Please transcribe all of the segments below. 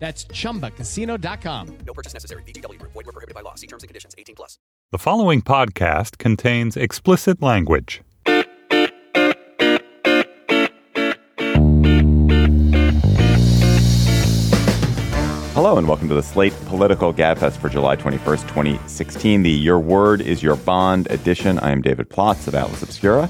That's chumbacasino.com. No purchase necessary. VGW Group. Void were prohibited by law. See terms and conditions. 18 plus. The following podcast contains explicit language. Hello and welcome to the Slate Political Gabfest for July 21st, 2016. The Your Word is Your Bond edition. I am David Plotz of Atlas Obscura.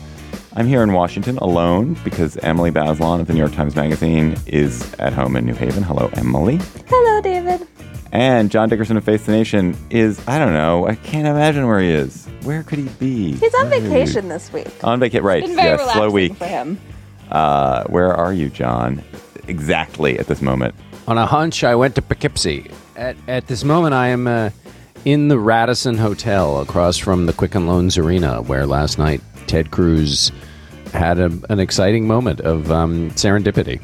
I'm here in Washington alone because Emily Bazelon of the New York Times Magazine is at home in New Haven. Hello, Emily. Hello, David. And John Dickerson of Face the Nation is, I don't know, I can't imagine where he is. Where could he be? He's on Where- vacation this week. On vacation, right. Been very yeah, slow week. for him. Uh, where are you, John? Exactly at this moment. On a hunch, I went to Poughkeepsie. At, at this moment, I am uh, in the Radisson Hotel across from the Quicken Loans Arena, where last night Ted Cruz had a, an exciting moment of um, serendipity.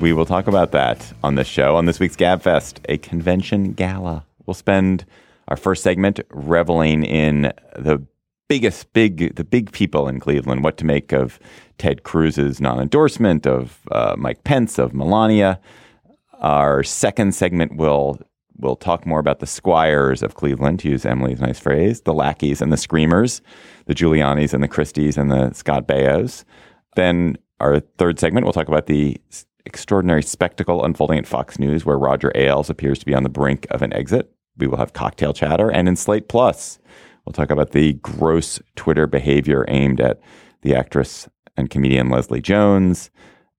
We will talk about that on this show, on this week's GabFest, a convention gala. We'll spend our first segment reveling in the biggest, big, the big people in Cleveland, what to make of Ted Cruz's non endorsement, of uh, Mike Pence, of Melania. Our second segment will will talk more about the squires of Cleveland, to use Emily's nice phrase, the lackeys and the screamers, the Giulianis and the Christies and the Scott Baios. Then our third segment, we'll talk about the extraordinary spectacle unfolding at Fox News, where Roger Ailes appears to be on the brink of an exit. We will have cocktail chatter, and in Slate Plus, we'll talk about the gross Twitter behavior aimed at the actress and comedian Leslie Jones,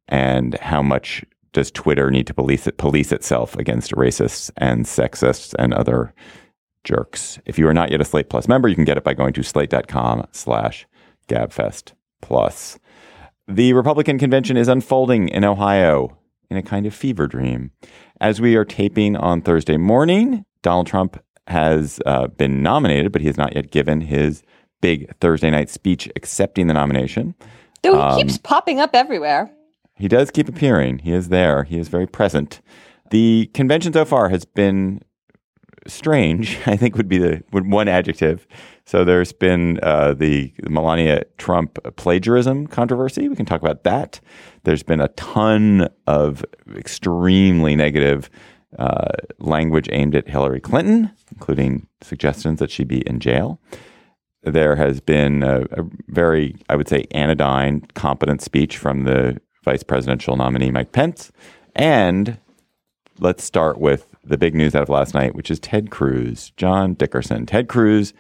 and how much does Twitter need to police it, police itself against racists and sexists and other jerks. If you are not yet a Slate Plus member, you can get it by going to slate.com slash gabfest plus. The Republican convention is unfolding in Ohio in a kind of fever dream. As we are taping on Thursday morning, Donald Trump has uh, been nominated, but he has not yet given his big Thursday night speech accepting the nomination. Though he Um, keeps popping up everywhere. He does keep appearing. He is there. He is very present. The convention so far has been strange. I think would be the would one adjective. So there's been uh, the Melania Trump plagiarism controversy. We can talk about that. There's been a ton of extremely negative uh, language aimed at Hillary Clinton, including suggestions that she be in jail there has been a, a very, I would say, anodyne, competent speech from the vice presidential nominee, Mike Pence. And let's start with the big news out of last night, which is Ted Cruz, John Dickerson. Ted Cruz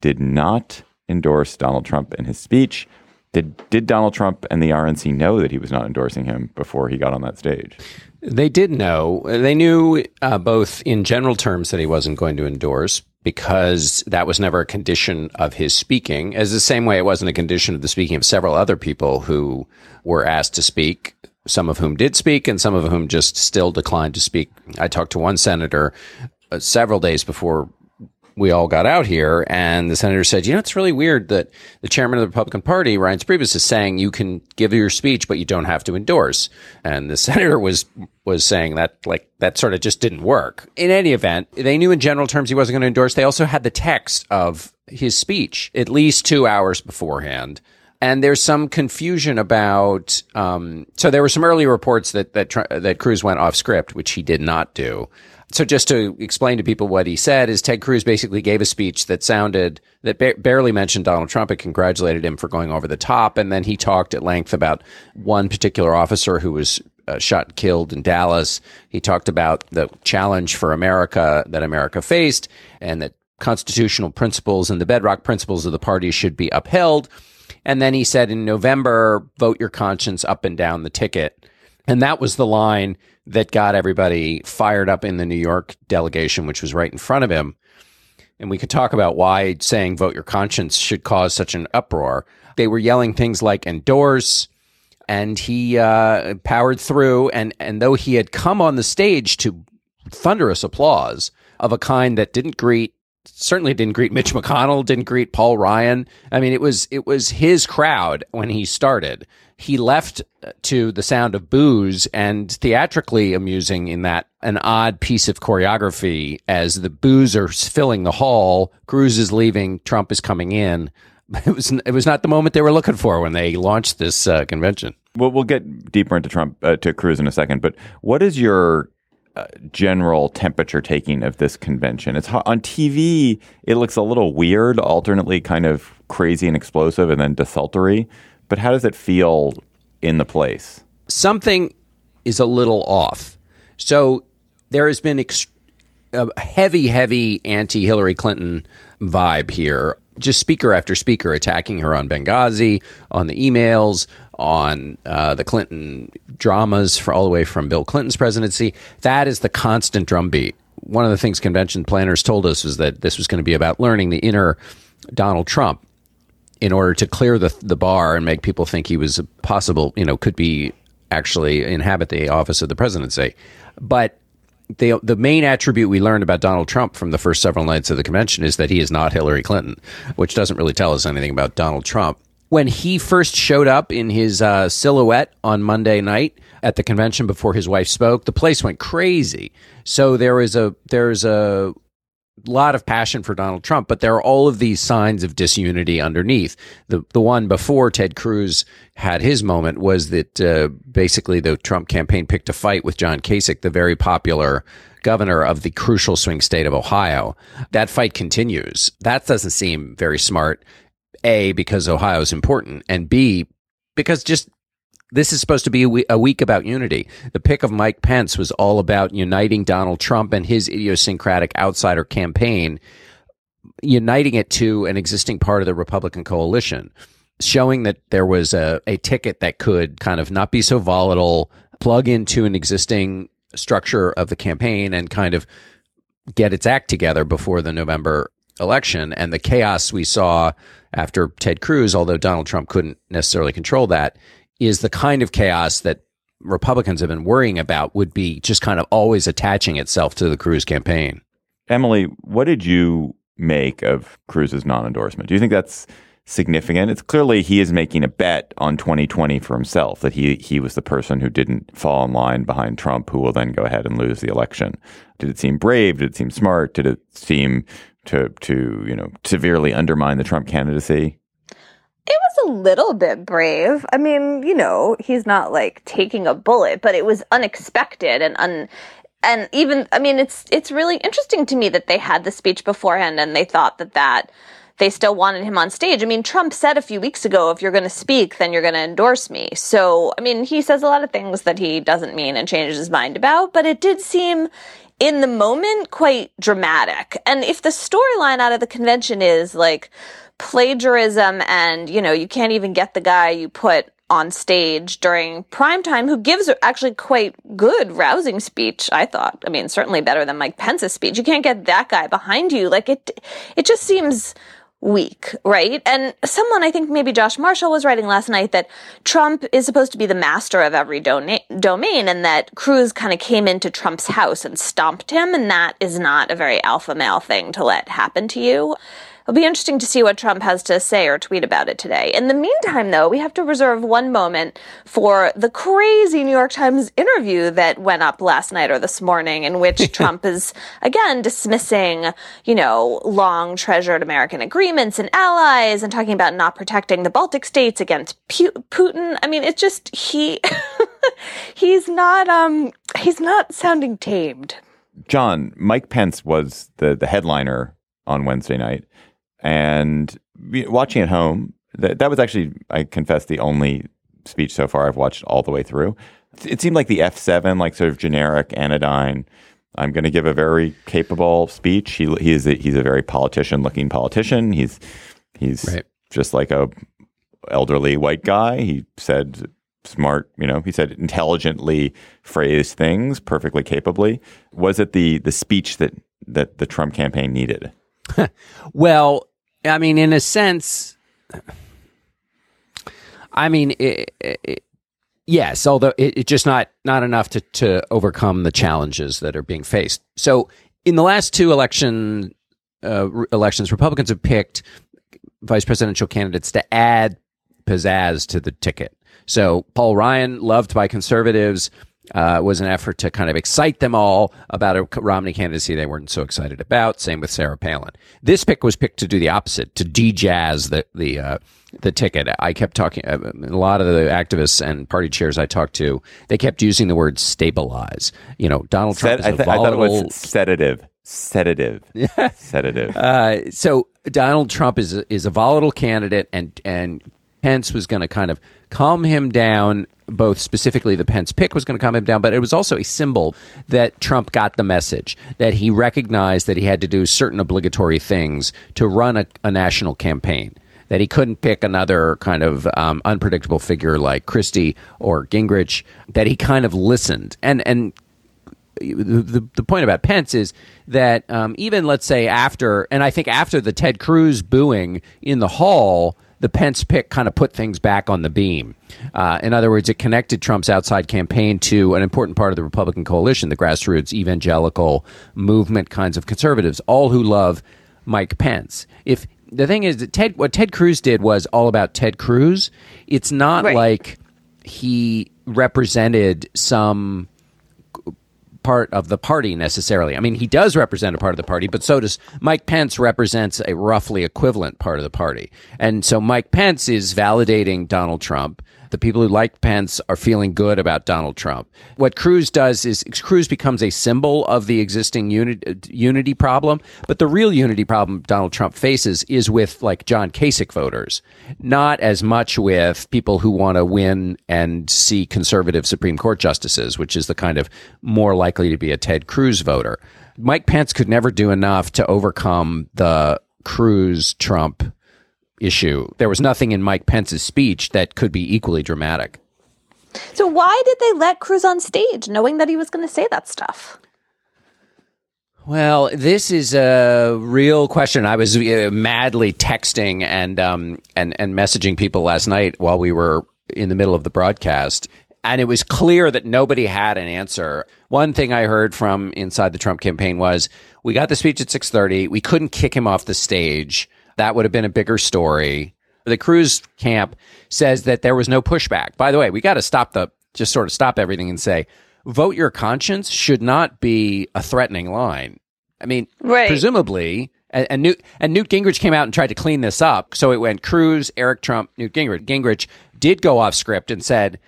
did not endorse Donald Trump in his speech. Did, did Donald Trump and the RNC know that he was not endorsing him before he got on that stage? They did know. They knew uh, both in general terms that he wasn't going to endorse because that was never a condition of his speaking, as the same way it wasn't a condition of the speaking of several other people who were asked to speak, some of whom did speak and some of whom just still declined to speak. I talked to one senator uh, several days before we all got out here, and the senator said, "You know, it's really weird that the chairman of the Republican Party, Reince Priebus, is saying you can give your speech, but you don't have to endorse." And the senator was was saying that like that sort of just didn't work. In any event, they knew in general terms he wasn't going to endorse. They also had the text of his speech at least two hours beforehand. And there's some confusion about. Um, so there were some early reports that that that Cruz went off script, which he did not do. So just to explain to people what he said is Ted Cruz basically gave a speech that sounded that ba- barely mentioned Donald Trump. It congratulated him for going over the top, and then he talked at length about one particular officer who was uh, shot and killed in Dallas. He talked about the challenge for America that America faced, and that constitutional principles and the bedrock principles of the party should be upheld. And then he said in November, vote your conscience up and down the ticket. And that was the line that got everybody fired up in the New York delegation, which was right in front of him. And we could talk about why saying vote your conscience should cause such an uproar. They were yelling things like endorse, and he uh, powered through. And, and though he had come on the stage to thunderous applause of a kind that didn't greet certainly didn't greet Mitch McConnell, didn't greet Paul Ryan. I mean, it was it was his crowd when he started. He left to the sound of boos and theatrically amusing in that an odd piece of choreography as the boos are filling the hall, Cruz is leaving, Trump is coming in. It was it was not the moment they were looking for when they launched this uh, convention. Well, we'll get deeper into Trump uh, to Cruz in a second, but what is your uh, general temperature taking of this convention? It's on TV. It looks a little weird, alternately kind of crazy and explosive, and then desultory. But how does it feel in the place? something is a little off. So there has been ex- a heavy, heavy anti Hillary Clinton vibe here. Just speaker after speaker attacking her on Benghazi, on the emails, on uh, the Clinton dramas for all the way from Bill Clinton's presidency. That is the constant drumbeat. One of the things convention planners told us was that this was going to be about learning the inner Donald Trump in order to clear the the bar and make people think he was possible, you know, could be actually inhabit the office of the presidency. But the the main attribute we learned about Donald Trump from the first several nights of the convention is that he is not Hillary Clinton, which doesn't really tell us anything about Donald Trump. When he first showed up in his uh, silhouette on Monday night at the convention before his wife spoke, the place went crazy. So there is a there's a lot of passion for Donald Trump, but there are all of these signs of disunity underneath. The the one before Ted Cruz had his moment was that uh, basically the Trump campaign picked a fight with John Kasich, the very popular governor of the crucial swing state of Ohio. That fight continues. That doesn't seem very smart. A because Ohio is important, and B because just this is supposed to be a we- a week about unity. The pick of Mike Pence was all about uniting Donald Trump and his idiosyncratic outsider campaign, uniting it to an existing part of the Republican coalition, showing that there was a, a ticket that could kind of not be so volatile, plug into an existing structure of the campaign, and kind of get its act together before the November election. And the chaos we saw after Ted Cruz, although Donald Trump couldn't necessarily control that, is the kind of chaos that Republicans have been worrying about would be just kind of always attaching itself to the Cruz campaign. Emily, what did you make of Cruz's non-endorsement? Do you think that's significant? It's clearly he is making a bet on 2020 for himself that he he was the person who didn't fall in line behind Trump, who will then go ahead and lose the election. Did it seem brave? Did it seem smart? Did it seem to to you know severely undermine the Trump candidacy? It was a little bit brave. I mean, you know, he's not like taking a bullet, but it was unexpected and un and even I mean, it's it's really interesting to me that they had the speech beforehand and they thought that that they still wanted him on stage. I mean, Trump said a few weeks ago, if you're going to speak, then you're going to endorse me. So, I mean, he says a lot of things that he doesn't mean and changes his mind about, but it did seem in the moment quite dramatic. And if the storyline out of the convention is like plagiarism and, you know, you can't even get the guy you put on stage during prime time who gives actually quite good rousing speech i thought i mean certainly better than mike pence's speech you can't get that guy behind you like it it just seems weak, right? And someone, I think maybe Josh Marshall was writing last night that Trump is supposed to be the master of every dona- domain and that Cruz kind of came into Trump's house and stomped him. And that is not a very alpha male thing to let happen to you. It'll be interesting to see what Trump has to say or tweet about it today. In the meantime, though, we have to reserve one moment for the crazy New York Times interview that went up last night or this morning, in which Trump is again dismissing, you know, long treasured American agreements and allies and talking about not protecting the Baltic states against Pu- Putin. I mean, it's just he he's not um he's not sounding tamed. John, Mike Pence was the the headliner on Wednesday night, and watching at home, that that was actually, I confess, the only speech so far I've watched all the way through. It seemed like the F seven, like sort of generic anodyne. I'm going to give a very capable speech. He he is a, he's a very politician looking politician. He's he's Right. just like a elderly white guy. He said smart, you know, he said intelligently phrased things perfectly capably. Was it the the speech that that the Trump campaign needed? Well, I mean, in a sense, I mean, it, it, yes, although it, it's just not not enough to to overcome the challenges that are being faced. So, in the last two election uh, elections, Republicans have picked vice presidential candidates to add pizzazz to the ticket. So Paul Ryan, loved by conservatives, uh, was an effort to kind of excite them all about a Romney candidacy they weren't so excited about. Same with Sarah Palin. This pick was picked to do the opposite, to de-jazz the the uh, the ticket. I kept talking. Uh, a lot of the activists and party chairs I talked to, they kept using the word stabilize. You know, Donald Trump Sed- is a I, th- I thought it was sedative. Sedative. Sedative. uh, so Donald Trump is a, is a volatile candidate, and and Pence was going to kind of calm him down. Both specifically, the Pence pick was going to calm him down, but it was also a symbol that Trump got the message that he recognized that he had to do certain obligatory things to run a, a national campaign. That he couldn't pick another kind of um, unpredictable figure like Christie or Gingrich. That he kind of listened and and the, the, point about Pence is that um, even let's say after, and I think after the Ted Cruz booing in the hall, the Pence pick kind of put things back on the beam. Uh, in other words, it connected Trump's outside campaign to an important part of the Republican coalition, the grassroots evangelical movement kinds of conservatives, all who love Mike Pence. If the thing is that Ted, what Ted Cruz did was all about Ted Cruz. It's not Right. like he represented some part of the party necessarily. I mean, he does represent a part of the party, but so does Mike Pence represents a roughly equivalent part of the party. And so Mike Pence is validating Donald Trump. The people who like Pence are feeling good about Donald Trump. What Cruz does is Cruz becomes a symbol of the existing uni- uh, unity problem, but the real unity problem Donald Trump faces is with like John Kasich voters, not as much with people who want to win and see conservative Supreme Court justices, which is the kind of more likely to be a Ted Cruz voter. Mike Pence could never do enough to overcome the Cruz Trump issue. There was nothing in Mike Pence's speech that could be equally dramatic. So why did they let Cruz on stage, knowing that he was going to say that stuff? Well, this is a real question. I was uh, madly texting and um, and and messaging people last night while we were in the middle of the broadcast, and it was clear that nobody had an answer. One thing I heard from inside the Trump campaign was, "We got the speech at six thirty. We couldn't kick him off the stage. That would have been a bigger story." The Cruz camp says that there was no pushback. By the way, we got to stop the just sort of stop everything and say vote your conscience should not be a threatening line. I mean, Right. presumably, and, and Newt and Newt Gingrich came out and tried to clean this up. So it went Cruz, Eric Trump, Newt Gingrich. Gingrich did go off script and said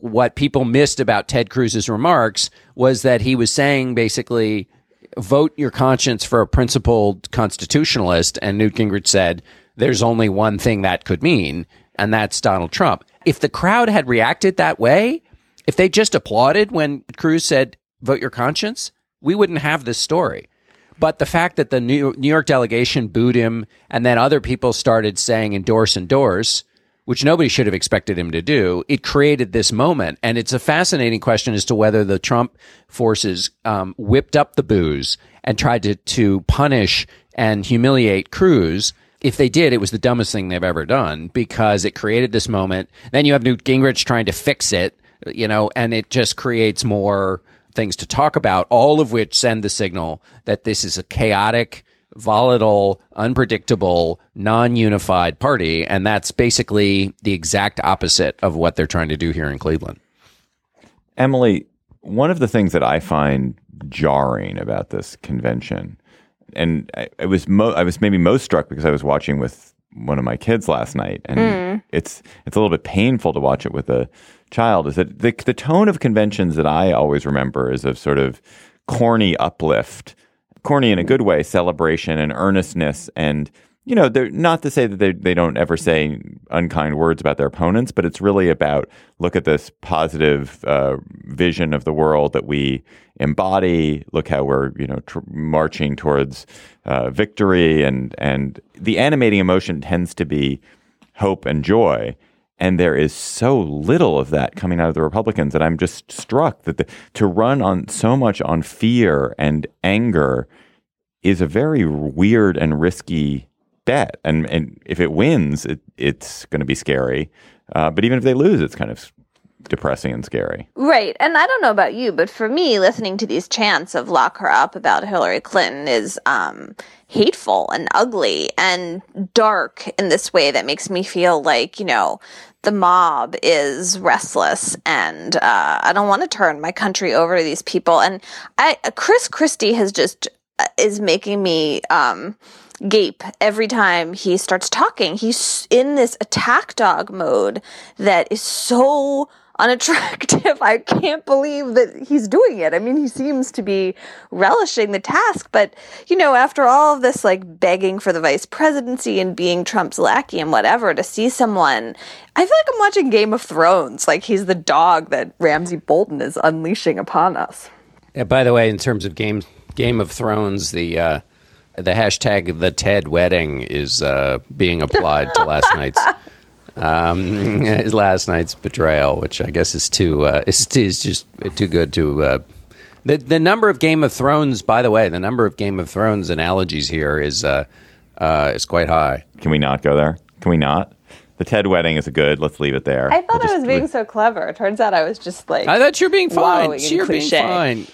what people missed about Ted Cruz's remarks was that he was saying basically vote your conscience for a principled constitutionalist, and Newt Gingrich said there's only one thing that could mean, and that's Donald Trump. If the crowd had reacted that way, if they just applauded when Cruz said vote your conscience, we wouldn't have this story. But the fact that the New York delegation booed him and then other people started saying endorse, endorse, which nobody should have expected him to do, it created this moment. And it's a fascinating question as to whether the Trump forces um, whipped up the boos and tried to, to punish and humiliate Cruz. If they did, it was the dumbest thing they've ever done because it created this moment. Then you have Newt Gingrich trying to fix it, you know, and it just creates more things to talk about, all of which send the signal that this is a chaotic, volatile, unpredictable, non unified party. And that's basically the exact opposite of what they're trying to do here in Cleveland. Emily, one of the things that I find jarring about this convention, and I, I was mo- I was maybe most struck because I was watching with one of my kids last night, and mm. it's it's a little bit painful to watch it with a child. Is that the the tone of conventions that I always remember is of sort of corny uplift, corny in a good way, celebration and earnestness and you know, they're not to say that they, they don't ever say unkind words about their opponents, but it's really about look at this positive uh, vision of the world that we embody. Look how we're you know tr- marching towards uh, victory, and and the animating emotion tends to be hope and joy. And there is so little of that coming out of the Republicans that I'm just struck that the, to run on so much on fear and anger is a very weird and risky bet. And and if it wins, it, it's going to be scary. Uh, but even if they lose, it's kind of depressing and scary. Right. And I don't know about you, but for me, listening to these chants of lock her up about Hillary Clinton is um, hateful and ugly and dark in this way that makes me feel like, you know, the mob is restless and uh, I don't want to turn my country over to these people. And I, Chris Christie has just uh, is making me um, gape every time he starts talking. He's in this attack dog mode that is so unattractive. I can't believe that he's doing it. I mean, he seems to be relishing the task, but you know, after all of this like begging for the vice presidency and being Trump's lackey and whatever, to see someone, I feel like I'm watching Game of Thrones. Like he's the dog that Ramsay Bolton is unleashing upon us. Yeah, by the way, in terms of game Game of Thrones, the uh, the hashtag the Ted wedding is uh, being applied to last night's um, his last night's betrayal, which I guess is too uh, is, is just too good to. Uh, the the number of Game of Thrones, by the way, the number of Game of Thrones analogies here is uh, uh, is quite high. Can we not go there? Can we not? The Ted wedding is a good. Let's leave it there. I thought We'll I was just- being so clever. Turns out I was just like I thought you're being fine. You're being fine.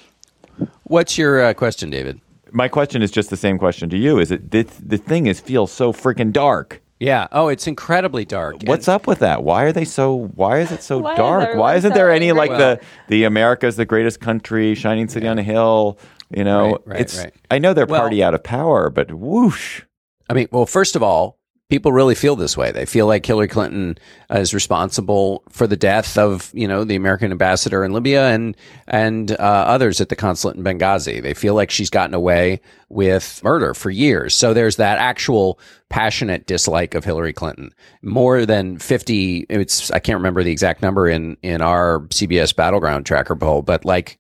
What's your uh, question, David? My question is just the same question to you. Is it this, the thing is feels so freaking dark? Yeah. Oh, it's incredibly dark. What's up with that? Why are they so? Why is it so Why dark? Why isn't there any angry? like the the America's the greatest country, shining city on a hill? You know, Right, right, it's. right. I know they're Well- party out of power, but whoosh. I mean, well, first of all, people really feel this way. They feel like Hillary Clinton is responsible for the death of, you know, the American ambassador in Libya and and uh, others at the consulate in Benghazi. They feel like she's gotten away with murder for years. So there's that actual passionate dislike of Hillary Clinton. More than 50 it's I can't remember the exact number in in our CBS battleground tracker poll, but like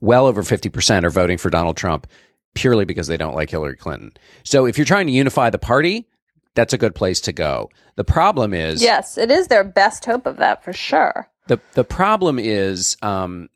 well over 50% are voting for Donald Trump purely because they don't like Hillary Clinton. So if you're trying to unify the party, that's a good place to go. The problem is Yes, it is their best hope of that for sure. the the problem is um,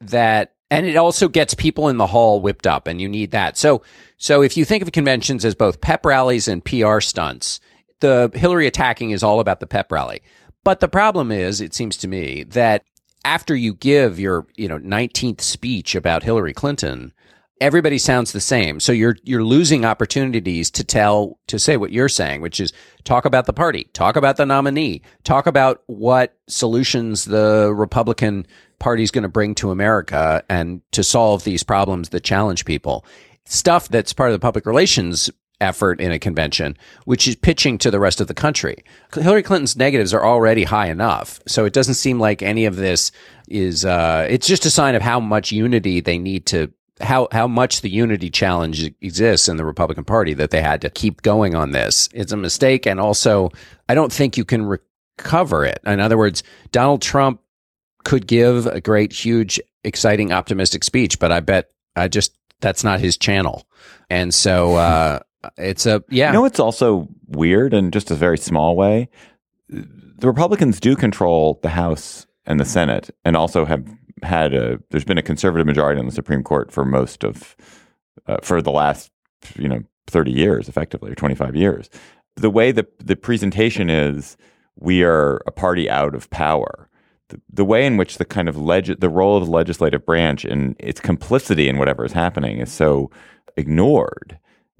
that and it also gets people in the hall whipped up and you need that. So so if you think of conventions as both pep rallies and PR stunts, the Hillary attacking is all about the pep rally. But the problem is it seems to me that after you give your, you know, 19th speech about Hillary Clinton, everybody sounds the same. So you're you're losing opportunities to tell to say what you're saying, which is talk about the party, talk about the nominee, talk about what solutions the Republican Party is going to bring to America and to solve these problems that challenge people. Stuff that's part of the public relations effort in a convention, which is pitching to the rest of the country. Hillary Clinton's negatives are already high enough, so it doesn't seem like any of this is. Uh, it's just a sign of how much unity they need to. How how much the unity challenge exists in the Republican Party that they had to keep going on this. It's a mistake, and also I don't think you can recover it. In other words, Donald Trump could give a great, huge, exciting, optimistic speech, but I bet I just that's not his channel, and so uh, it's a yeah. You know what's also weird and just a very small way? The Republicans do control the House and the Senate and also have had a there's been a conservative majority on the Supreme Court for most of uh, for the last you know 30 years effectively or 25 years. The way the the presentation is we are a party out of power. The, the way in which the kind of leg- the role of the legislative branch and its complicity in whatever is happening is so ignored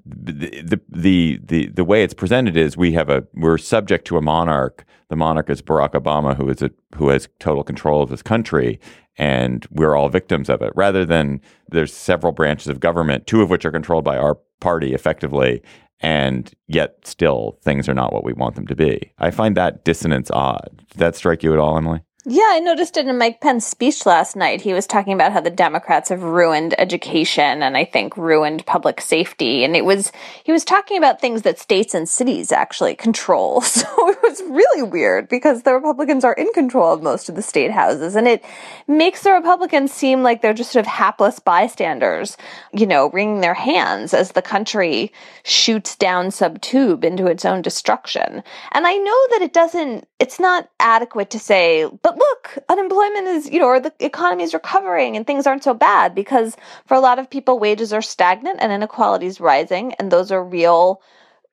the, the the the the way it's presented is we have a we're subject to a monarch. The monarch is Barack Obama, who is a who has total control of this country, and we're all victims of it. Rather than there's several branches of government, two of which are controlled by our party effectively, and yet still things are not what we want them to be. I find that dissonance odd. Did that strike you at all, Emily? Yeah, I noticed it in Mike Pence's speech last night. He was talking about how the Democrats have ruined education and I think ruined public safety. And it was, he was talking about things that states and cities actually control. So it was really weird because the Republicans are in control of most of the state houses. And it makes the Republicans seem like they're just sort of hapless bystanders, you know, wringing their hands as the country shoots down subtube into its own destruction. And I know that it doesn't, it's not adequate to say, but look, unemployment is, you know, or the economy is recovering and things aren't so bad because for a lot of people, wages are stagnant and inequality is rising. And those are real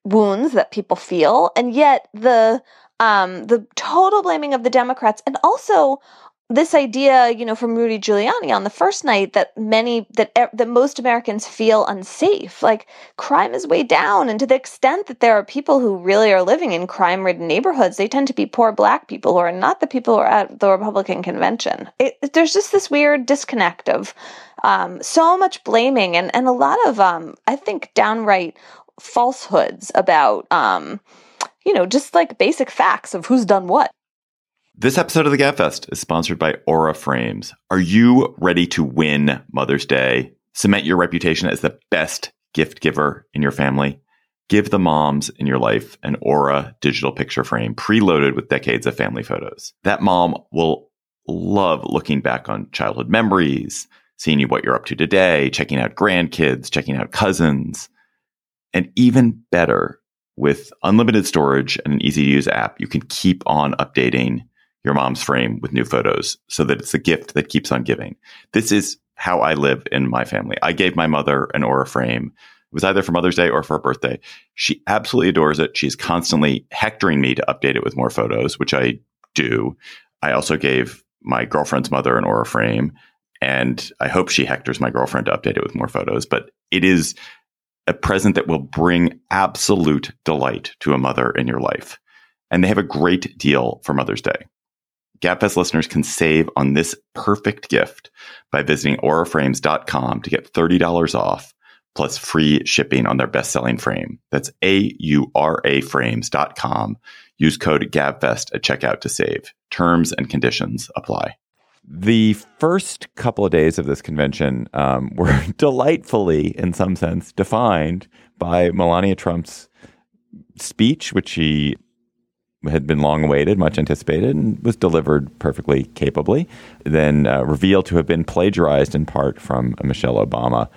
wounds that people feel. And yet the, um, the total blaming of the Democrats and also this idea, you know, from Rudy Giuliani on the first night that many that that most Americans feel unsafe. Like crime is way down, and to the extent that there are people who really are living in crime-ridden neighborhoods, they tend to be poor Black people who are not the people who are at the Republican convention. It, there's just this weird disconnect of um, so much blaming and and a lot of um, I think downright falsehoods about um, you know just like basic facts of who's done what. This episode of the Gabfest is sponsored by Aura Frames. Are you ready to win Mother's Day? Cement your reputation as the best gift giver in your family? Give the moms in your life an Aura digital picture frame preloaded with decades of family photos. That mom will love looking back on childhood memories, seeing you what you're up to today, checking out grandkids, checking out cousins. And even better, with unlimited storage and an easy to use app, you can keep on updating your mom's frame with new photos so that it's a gift that keeps on giving. This is how I live in my family. I gave my mother an Aura frame. It was either for Mother's Day or for her birthday. She absolutely adores it. She's constantly hectoring me to update it with more photos, which I do. I also gave my girlfriend's mother an Aura frame, and I hope she hectors my girlfriend to update it with more photos. But it is a present that will bring absolute delight to a mother in your life. And they have a great deal for Mother's Day. GabFest listeners can save on this perfect gift by visiting auraframes.com to get $30 off plus free shipping on their best-selling frame. That's A-U-R-A frames.com. Use code GABFEST at checkout to save. Terms and conditions apply. The first couple of days of this convention um, were delightfully, in some sense, defined by Melania Trump's speech, which she had been long awaited, much anticipated, and was delivered perfectly capably. Then uh, revealed to have been plagiarized in part from a Michelle Obama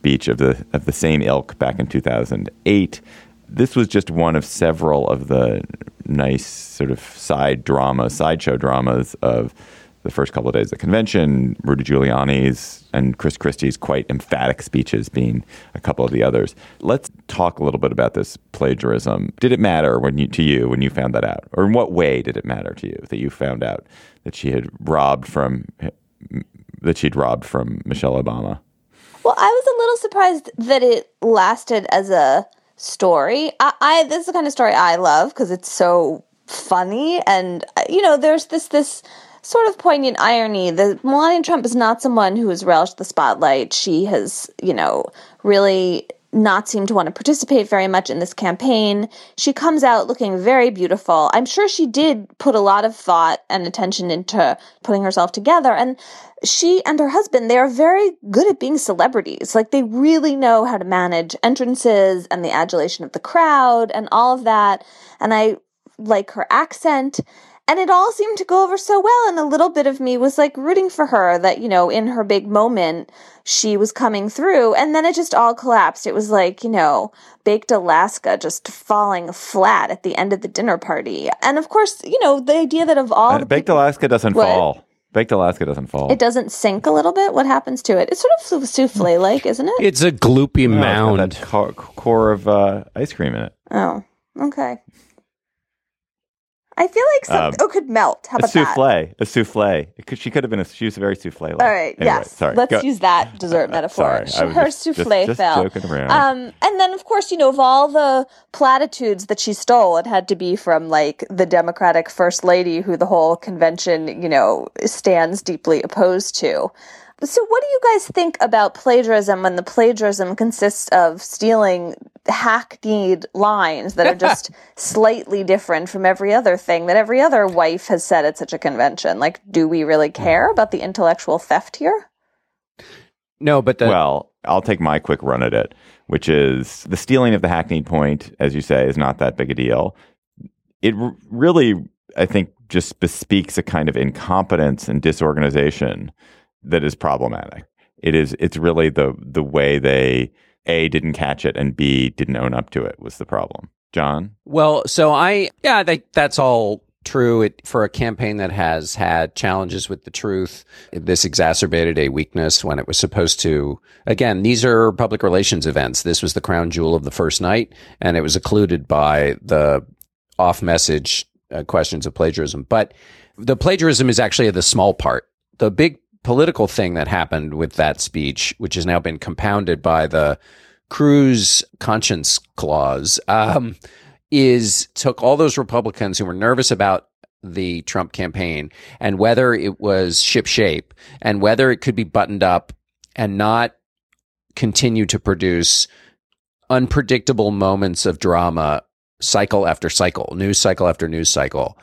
speech of the of the same ilk back in 2008. This was just one of several of the nice sort of side drama, sideshow dramas of the first couple of days of the convention. Rudy Giuliani's and Chris Christie's quite emphatic speeches being a couple of the others. Let's talk a little bit about this plagiarism. Did it matter when you to you when you found that out, or in what way did it matter to you that you found out that she had robbed from that she'd robbed from Michelle Obama? Well, I was a little surprised that it lasted as a story. I, I this is the kind of story I love because it's so funny, and you know, there's this this sort of poignant irony that Melania Trump is not someone who has relished the spotlight. She has, you know, really not seemed to want to participate very much in this campaign. She comes out looking very beautiful. I'm sure she did put a lot of thought and attention into putting herself together. And she and her husband, they are very good at being celebrities. Like they really know how to manage entrances and the adulation of the crowd and all of that. And I like her accent and it all seemed to go over so well and a little bit of me was like rooting for her that you know in her big moment she was coming through and then it just all collapsed it was like you know baked alaska just falling flat at the end of the dinner party and of course you know the idea that of all Uh, the Baked people- Alaska doesn't What? fall. Baked Alaska doesn't fall. it doesn't sink a little bit what happens to it it's sort of souffle like isn't it It's a gloopy No, it's got mound. that core, core of uh, ice cream in it. oh okay i feel like some Um, oh could melt how a about that souffle. A souffle. Could, she could have been a. She was very souffle. all right yes Sorry. let's Go- use that dessert metaphor Sorry, her just- just- souffle just fell joking around. Um, and then, of course, you know, of all the platitudes that she stole, it had to be from like the Democratic First Lady, who the whole convention, you know, stands deeply opposed to. So, what do you guys think about plagiarism when the plagiarism consists of stealing hackneyed lines that are just slightly different from every other thing that every other wife has said at such a convention? Like, do we really hmm. care about the intellectual theft here? No, but the, well, I'll take my quick run at it, which is the stealing of the hackneyed point, as you say, is not that big a deal. It r- really, I think, just bespeaks a kind of incompetence and disorganization that is problematic. It is. It's really the the way they a didn't catch it and b didn't own up to it was the problem. John, Well, so I, yeah, think that's all true. It, for a campaign that has had challenges with the truth, this exacerbated a weakness when it was supposed to. Again, these are public relations events. This was the crown jewel of the first night, and it was occluded by the off message uh, questions of plagiarism. But the plagiarism is actually the small part. The big political thing that happened with that speech, which has now been compounded by the Cruz conscience clause, um, is took all those Republicans who were nervous about the Trump campaign and whether it was ship shape and whether it could be buttoned up and not continue to produce unpredictable moments of drama cycle after cycle, news cycle after news cycle.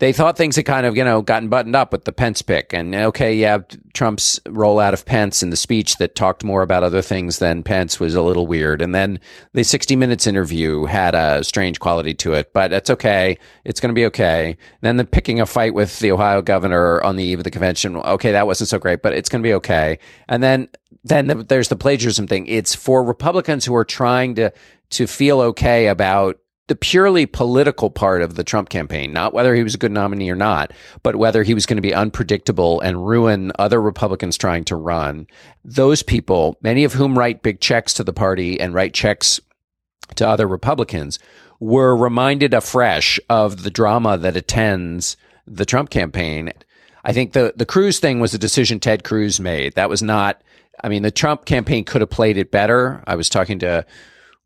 They thought things had kind of, you know, gotten buttoned up with the Pence pick. And okay, yeah, Trump's rollout of Pence in the speech that talked more about other things than Pence was a little weird. And then the 60 Minutes interview had a strange quality to it, but it's okay. It's going to be okay. Then the picking a fight with the Ohio governor on the eve of the convention. Okay, that wasn't so great, but it's going to be okay. And then, then there's the plagiarism thing. It's for Republicans who are trying to, to feel okay about the purely political part of the Trump campaign, not whether he was a good nominee or not, but whether he was going to be unpredictable and ruin other Republicans trying to run. Those people, many of whom write big checks to the party and write checks to other Republicans, were reminded afresh of the drama that attends the Trump campaign. I think the, the Cruz thing was a decision Ted Cruz made. That was not, I mean, the Trump campaign could have played it better. I was talking to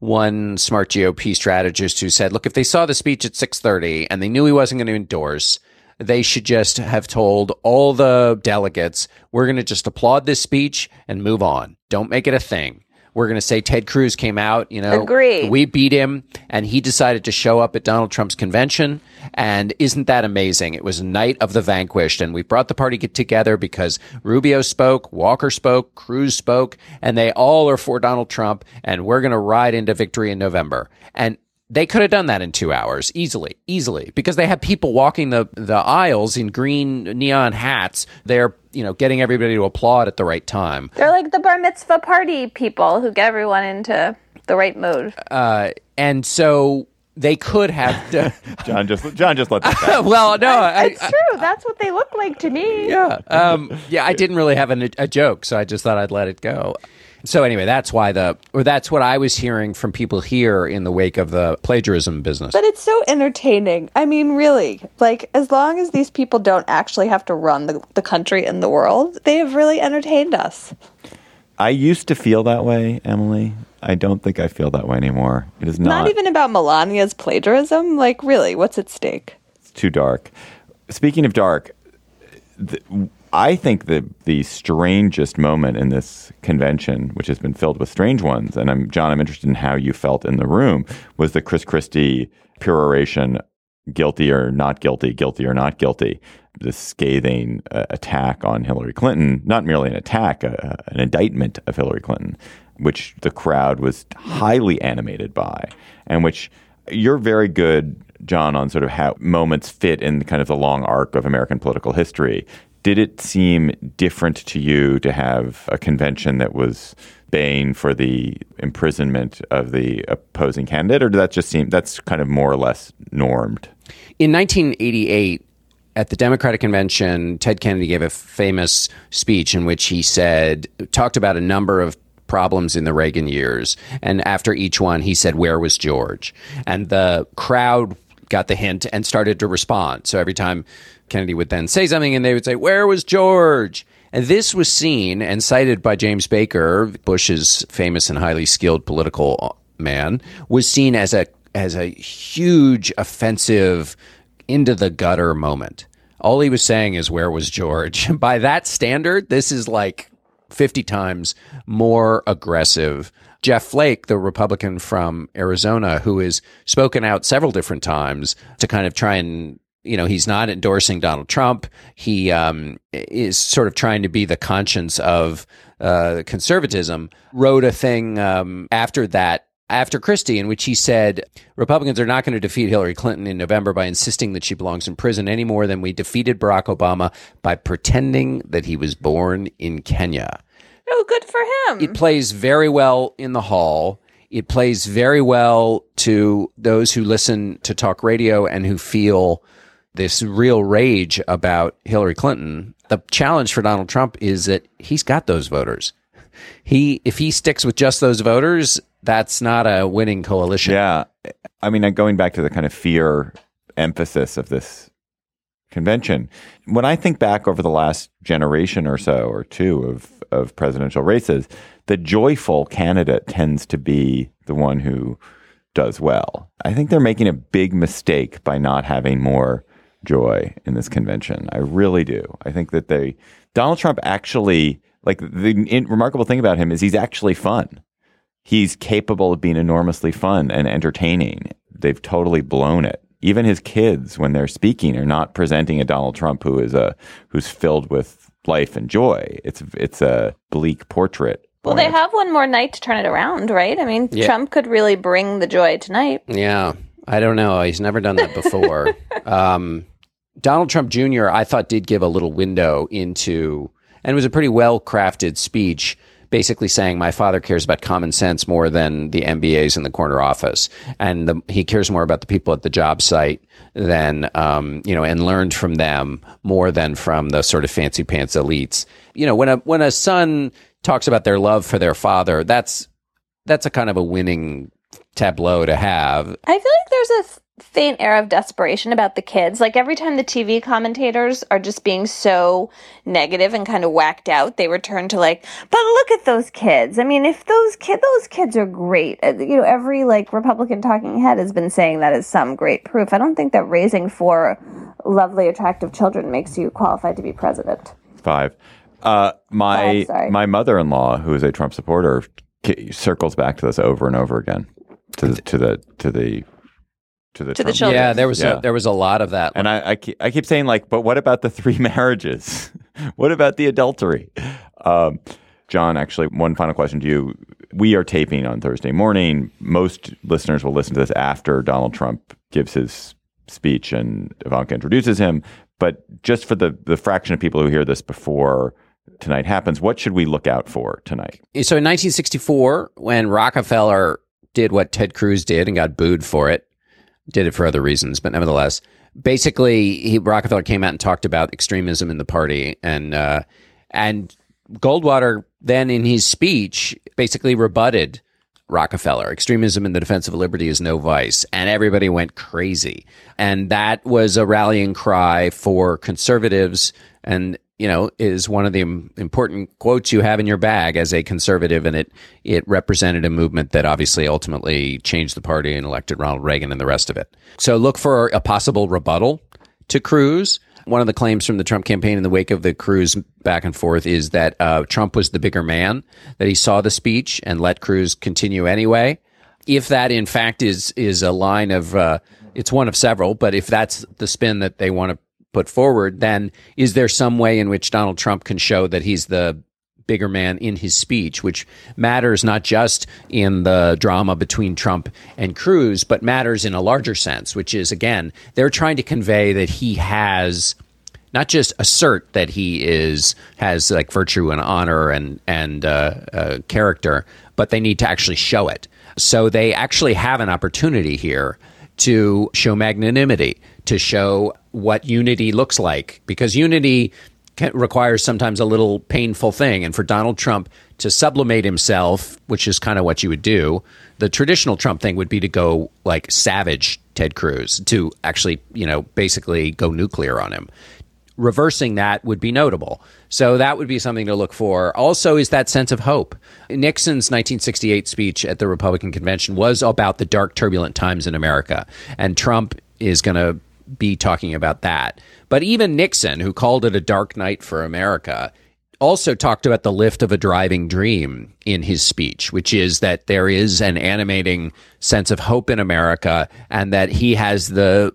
one smart GOP strategist who said, look, if they saw the speech at 6:30 and they knew he wasn't going to endorse, they should just have told all the delegates, we're going to just applaud this speech and move on. Don't make it a thing. We're going to say Ted Cruz came out, you know, Agreed. we beat him and he decided to show up at Donald Trump's convention. And isn't that amazing? It was night of the vanquished and we brought the party together because Rubio spoke, Walker spoke, Cruz spoke, and they all are for Donald Trump and we're going to ride into victory in November. And they could have done that in two hours easily, easily, because they had people walking the, the aisles in green neon hats. They're, you know, getting everybody to applaud at the right time. They're like the bar mitzvah party people who get everyone into the right mood. Uh, and so they could have. John just John just let that go. well, no, I, it's true. That's what they look like to me. yeah, um, yeah. I didn't really have an, a joke, so I just thought I'd let it go. So anyway, that's why the or that's what I was hearing from people here in the wake of the plagiarism business. But it's so entertaining. I mean, really, like, as long as these people don't actually have to run the, the country and the world, they have really entertained us. I used to feel that way, Emily. I don't think I feel that way anymore. It is not, Not even about Melania's plagiarism. Like, really, what's at stake? It's too dark. Speaking of dark, th- I think the the strangest moment in this convention, which has been filled with strange ones, and I'm John, I'm interested in how you felt in the room, was the Chris Christie peroration, guilty or not guilty, guilty or not guilty, the scathing uh, attack on Hillary Clinton, not merely an attack, uh, an indictment of Hillary Clinton, which the crowd was highly animated by, and which you're very good, John, on sort of how moments fit in kind of the long arc of American political history. Did it seem different to you to have a convention that was baying for the imprisonment of the opposing candidate, or did that just seem that's kind of more or less normed? In 1988, at the Democratic Convention, Ted Kennedy gave a famous speech in which he said, talked about a number of problems in the Reagan years. And after each one, he said, Where was George? And the crowd got the hint and started to respond. So every time Kennedy would then say something and they would say, Where was George? And this was seen and cited by James Baker, Bush's famous and highly skilled political uh, man, was seen as a as a huge offensive into the gutter moment. All he was saying is where was George? By that standard, this is like 50 times more aggressive. Jeff Flake, the Republican from Arizona, who has spoken out several different times to kind of try and you know he's not endorsing Donald Trump. He um, is sort of trying to be the conscience of uh, conservatism. Wrote a thing um, after that after Christie, in which he said Republicans are not going to defeat Hillary Clinton in November by insisting that she belongs in prison any more than we defeated Barack Obama by pretending that he was born in Kenya. Oh, good for him. It plays very well in the hall. It plays very well to those who listen to talk radio and who feel this real rage about Hillary Clinton. The challenge for Donald Trump is that he's got those voters. He if he sticks with just those voters, that's not a winning coalition. Yeah. I mean, going back to the kind of fear emphasis of this convention. When I think back over the last generation or so or two of, of presidential races, the joyful candidate tends to be the one who does well. I think they're making a big mistake by not having more joy in this convention. I really do. I think that they, Donald Trump actually, like the in, remarkable thing about him is he's actually fun. He's capable of being enormously fun and entertaining. They've totally blown it even his kids when they're speaking are not presenting a Donald Trump who is a who's filled with life and joy. It's it's a bleak portrait. Well, they have one more night to turn it around, right? I mean, Yeah. Trump could really bring the joy tonight. Yeah, I don't know. He's never done that before. um, Donald Trump Jr. I thought did give a little window into, and it was a pretty well crafted speech, basically saying my father cares about common sense more than the MBAs in the corner office, and the, he cares more about the people at the job site than um, you know, and learned from them more than from the sort of fancy pants elites. You know, when a when a son talks about their love for their father, that's that's a kind of a winning tableau to have. I feel like there's a faint air of desperation about the kids. Like every time the TV commentators are just being so negative and kind of whacked out, they return to like, but look at those kids. I mean, if those kid, those kids are great. Uh, You know, every like Republican talking head has been saying that is some great proof. I don't think that raising four lovely, attractive children makes you qualified to be president. Five. Uh, my Five, my mother in law, who is a Trump supporter, circles back to this over and over again to the to the to the to the To the Trump- children. Yeah, there was Yeah. a, there was a lot of that. And I, I, keep, I keep saying, like, but what about the three marriages? what about the adultery? Um, John, actually, one final question to you. We are taping on Thursday morning. Most listeners will listen to this after Donald Trump gives his speech and Ivanka introduces him. But just for the, the fraction of people who hear this before tonight happens, what should we look out for tonight? so in 1964, when Rockefeller did what Ted Cruz did and got booed for it, did it for other reasons, but nevertheless, basically, he, Rockefeller came out and talked about extremism in the party, and uh, and Goldwater then in his speech basically rebutted Rockefeller. Extremism in the defense of liberty is no vice. And everybody went crazy. And that was a rallying cry for conservatives and, you know, is one of the important quotes you have in your bag as a conservative. And it, it represented a movement that obviously ultimately changed the party and elected Ronald Reagan and the rest of it. So look for a possible rebuttal to Cruz. One of the claims from the Trump campaign in the wake of the Cruz back and forth is that uh, Trump was the bigger man, that he saw the speech and let Cruz continue anyway. If that in fact is is a line of, uh, it's one of several, but if that's the spin that they want to put forward, then is there some way in which Donald Trump can show that he's the bigger man in his speech, which matters not just in the drama between Trump and Cruz, but matters in a larger sense, which is again, they're trying to convey that he has not just assert that he is has like virtue and honor and and uh, uh, character, but they need to actually show it. So they actually have an opportunity here to show magnanimity, to show what unity looks like, because unity requires sometimes a little painful thing. And for Donald Trump to sublimate himself, which is kind of what you would do, the traditional Trump thing would be to go like savage Ted Cruz, to actually, you know, basically go nuclear on him. Reversing that would be notable. So that would be something to look for. Also, is that sense of hope. Nixon's 1968 speech at the Republican convention was about the dark, turbulent times in America. And Trump is going to be talking about that. But even Nixon, who called it a dark night for America, also talked about the lift of a driving dream in his speech, which is that there is an animating sense of hope in America and that he has the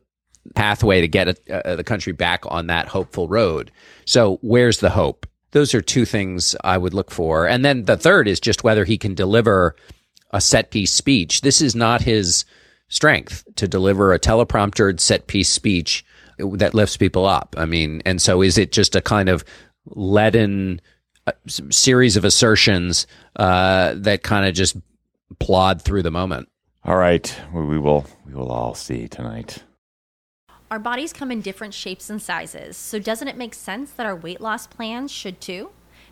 pathway to get uh, the country back on that hopeful road. So, where's the hope? Those are two things I would look for. And then the third is just whether he can deliver a set piece speech. This is not his strength to deliver a telepromptered set piece speech that lifts people up. I mean, and so is it just a kind of leaden uh, series of assertions uh, that kind of just plod through the moment? All right, we, we will we will all see tonight. Our bodies come in different shapes and sizes, so doesn't it make sense that our weight loss plans should too?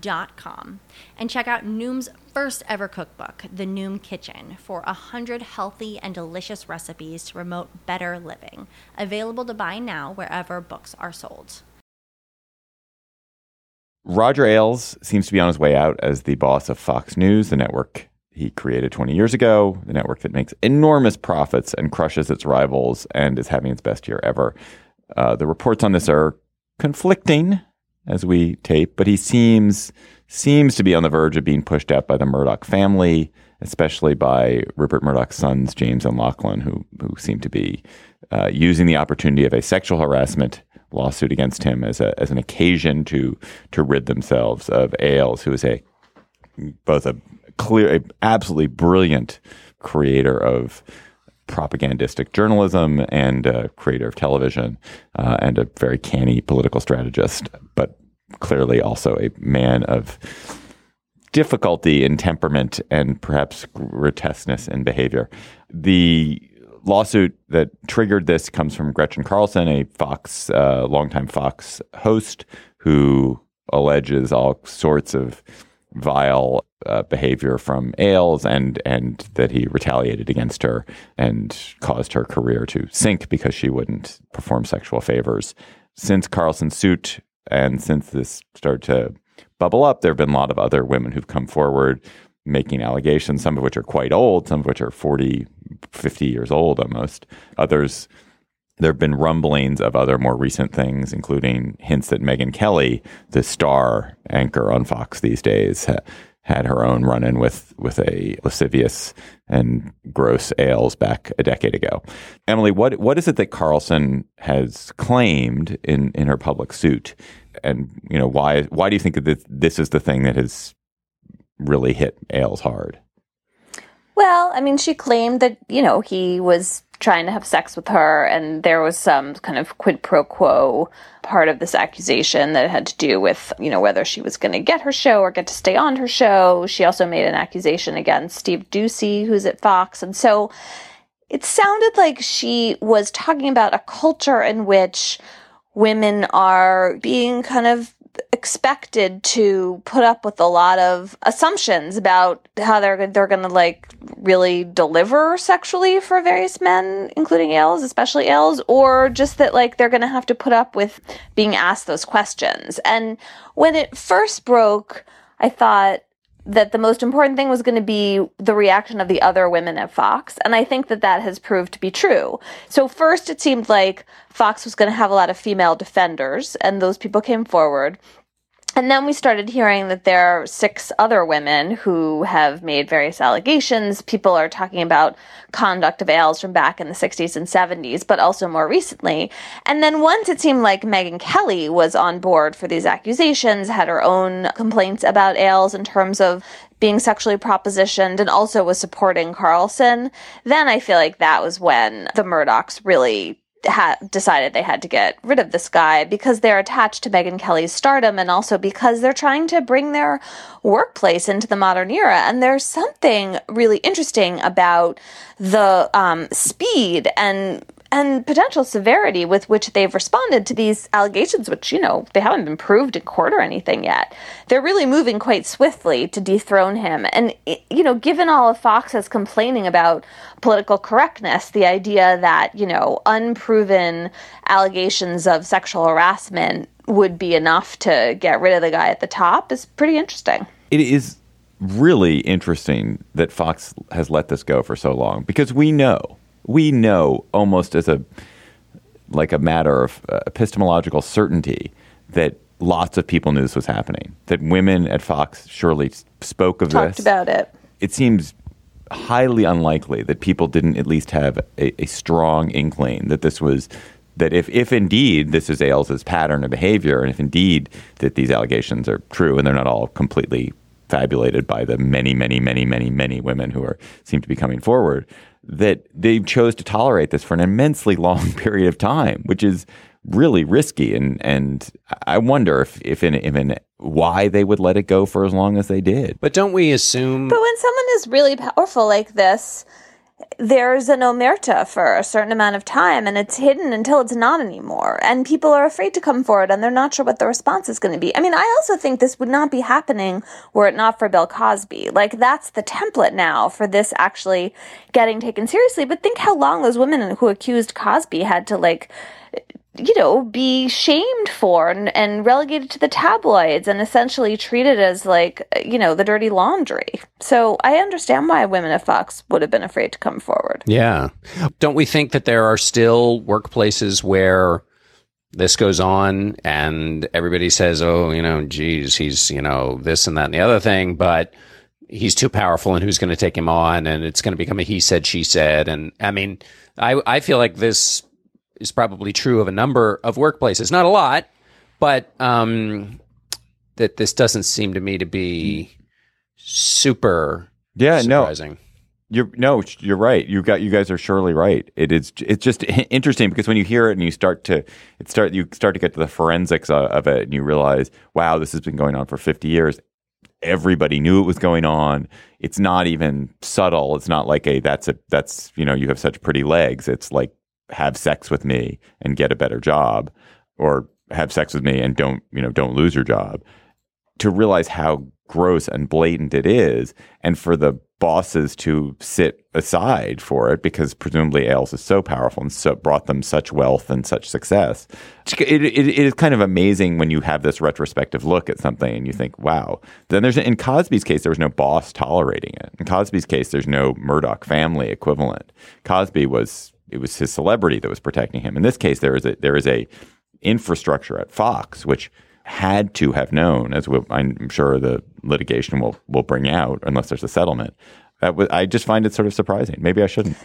Dot com and check out Noom's first ever cookbook, The Noom Kitchen, for a hundred healthy and delicious recipes to promote better living. Available to buy now wherever books are sold. Roger Ailes seems to be on his way out as the boss of Fox News, the network he created 20 years ago, the network that makes enormous profits and crushes its rivals and is having its best year ever. Uh, the reports on this are conflicting as we tape, but he seems seems to be on the verge of being pushed out by the Murdoch family, especially by Rupert Murdoch's sons, James and Lachlan, who who seem to be uh, using the opportunity of a sexual harassment lawsuit against him as a as an occasion to to rid themselves of Ailes, who is a both a clear, a absolutely brilliant creator of propagandistic journalism and a creator of television uh, and a very canny political strategist, but clearly also a man of difficulty in temperament and perhaps grotesqueness in behavior. The lawsuit that triggered this comes from Gretchen Carlson, a Fox, uh, longtime Fox host, who alleges all sorts of vile uh, behavior from Ailes and and that he retaliated against her and caused her career to sink because she wouldn't perform sexual favors. Since Carlson's suit and since this started to bubble up, there have been a lot of other women who've come forward making allegations, some of which are quite old, some of which are 40, 50 years old almost. Others there have been rumblings of other more recent things, including hints that Megyn Kelly, the star anchor on Fox these days, ha- had her own run-in with with a lascivious and gross Ailes back a decade ago. Emily, what what is it that Carlson has claimed in in her public suit, and you know why why do you think that this is the thing that has really hit Ailes hard? Well, I mean, she claimed that, you know, he was trying to have sex with her, and there was some kind of quid pro quo part of this accusation that had to do with, you know, whether she was going to get her show or get to stay on her show. She also made an accusation against Steve Doocy, who's at Fox. And so it sounded like she was talking about a culture in which women are being kind of expected to put up with a lot of assumptions about how they're they're going to like really deliver sexually for various men, including Ailes, especially Ailes, or just that like they're going to have to put up with being asked those questions. And when it first broke, I thought that the most important thing was going to be the reaction of the other women at Fox. And I think that that has proved to be true. So first it seemed like Fox was going to have a lot of female defenders and those people came forward. And then we started hearing that there are six other women who have made various allegations. People are talking about conduct of Ailes from back in the 60s and 70s, but also more recently. And then once it seemed like Megyn Kelly was on board for these accusations, had her own complaints about Ailes in terms of being sexually propositioned and also was supporting Carlson, then I feel like that was when the Murdochs really had decided they had to get rid of this guy because they're attached to Megyn Kelly's stardom and also because they're trying to bring their workplace into the modern era. And there's something really interesting about the um, speed and and potential severity with which they've responded to these allegations, which, you know, they haven't been proved in court or anything yet. They're really moving quite swiftly to dethrone him. And, you know, given all of Fox's complaining about political correctness, the idea that, you know, unproven allegations of sexual harassment would be enough to get rid of the guy at the top is pretty interesting. It is really interesting that Fox has let this go for so long because we know we know almost as a like a matter of epistemological certainty that lots of people knew this was happening. That women at Fox surely spoke of Talked this. about it. It seems highly unlikely that people didn't at least have a, a strong inkling that this was that if, if indeed this is Ailes' pattern of behavior, and if indeed that these allegations are true, and they're not all completely fabulated by the many, many, many, many, many women who are seem to be coming forward, that they chose to tolerate this for an immensely long period of time, which is really risky. And and I wonder if if in, if in why they would let it go for as long as they did. But don't we assume But when someone is really powerful like this, there's an omerta for a certain amount of time and it's hidden until it's not anymore. And people are afraid to come forward and they're not sure what the response is going to be. I mean, I also think this would not be happening were it not for Bill Cosby. Like, that's the template now for this actually getting taken seriously. But think how long those women who accused Cosby had to, like, you know, be shamed for and, and relegated to the tabloids and essentially treated as like, you know, the dirty laundry. So I understand why women at Fox would have been afraid to come forward. Yeah. Don't we think that there are still workplaces where this goes on and everybody says, oh, you know, geez, he's, you know, this and that and the other thing, but he's too powerful and who's going to take him on and it's going to become a he said, she said. And I mean, I, I feel like this is probably true of a number of workplaces, not a lot, but um, that this doesn't seem to me to be super Yeah, no. You're no, you're right. You got you guys are surely right. It is it's just interesting because when you hear it and you start to it start you start to get to the forensics of, of it and you realize, wow, this has been going on for 50 years. Everybody knew it was going on. It's not even subtle. It's not like a that's a that's you know you have such pretty legs. It's like have sex with me and get a better job, or have sex with me and don't you know don't lose your job. To realize how gross and blatant it is, and for the bosses to sit aside for it because presumably Ailes is so powerful and so brought them such wealth and such success. It, it, it is kind of amazing when you have this retrospective look at something and you think, wow. Then there's in Cosby's case there was no boss tolerating it. In Cosby's case, there's no Murdoch family equivalent. Cosby was it was his celebrity that was protecting him. In this case, there is a there is a infrastructure at Fox which had to have known, as we'll, I'm sure the litigation will will bring out, unless there's a settlement. That was, I just find it sort of surprising. Maybe I shouldn't.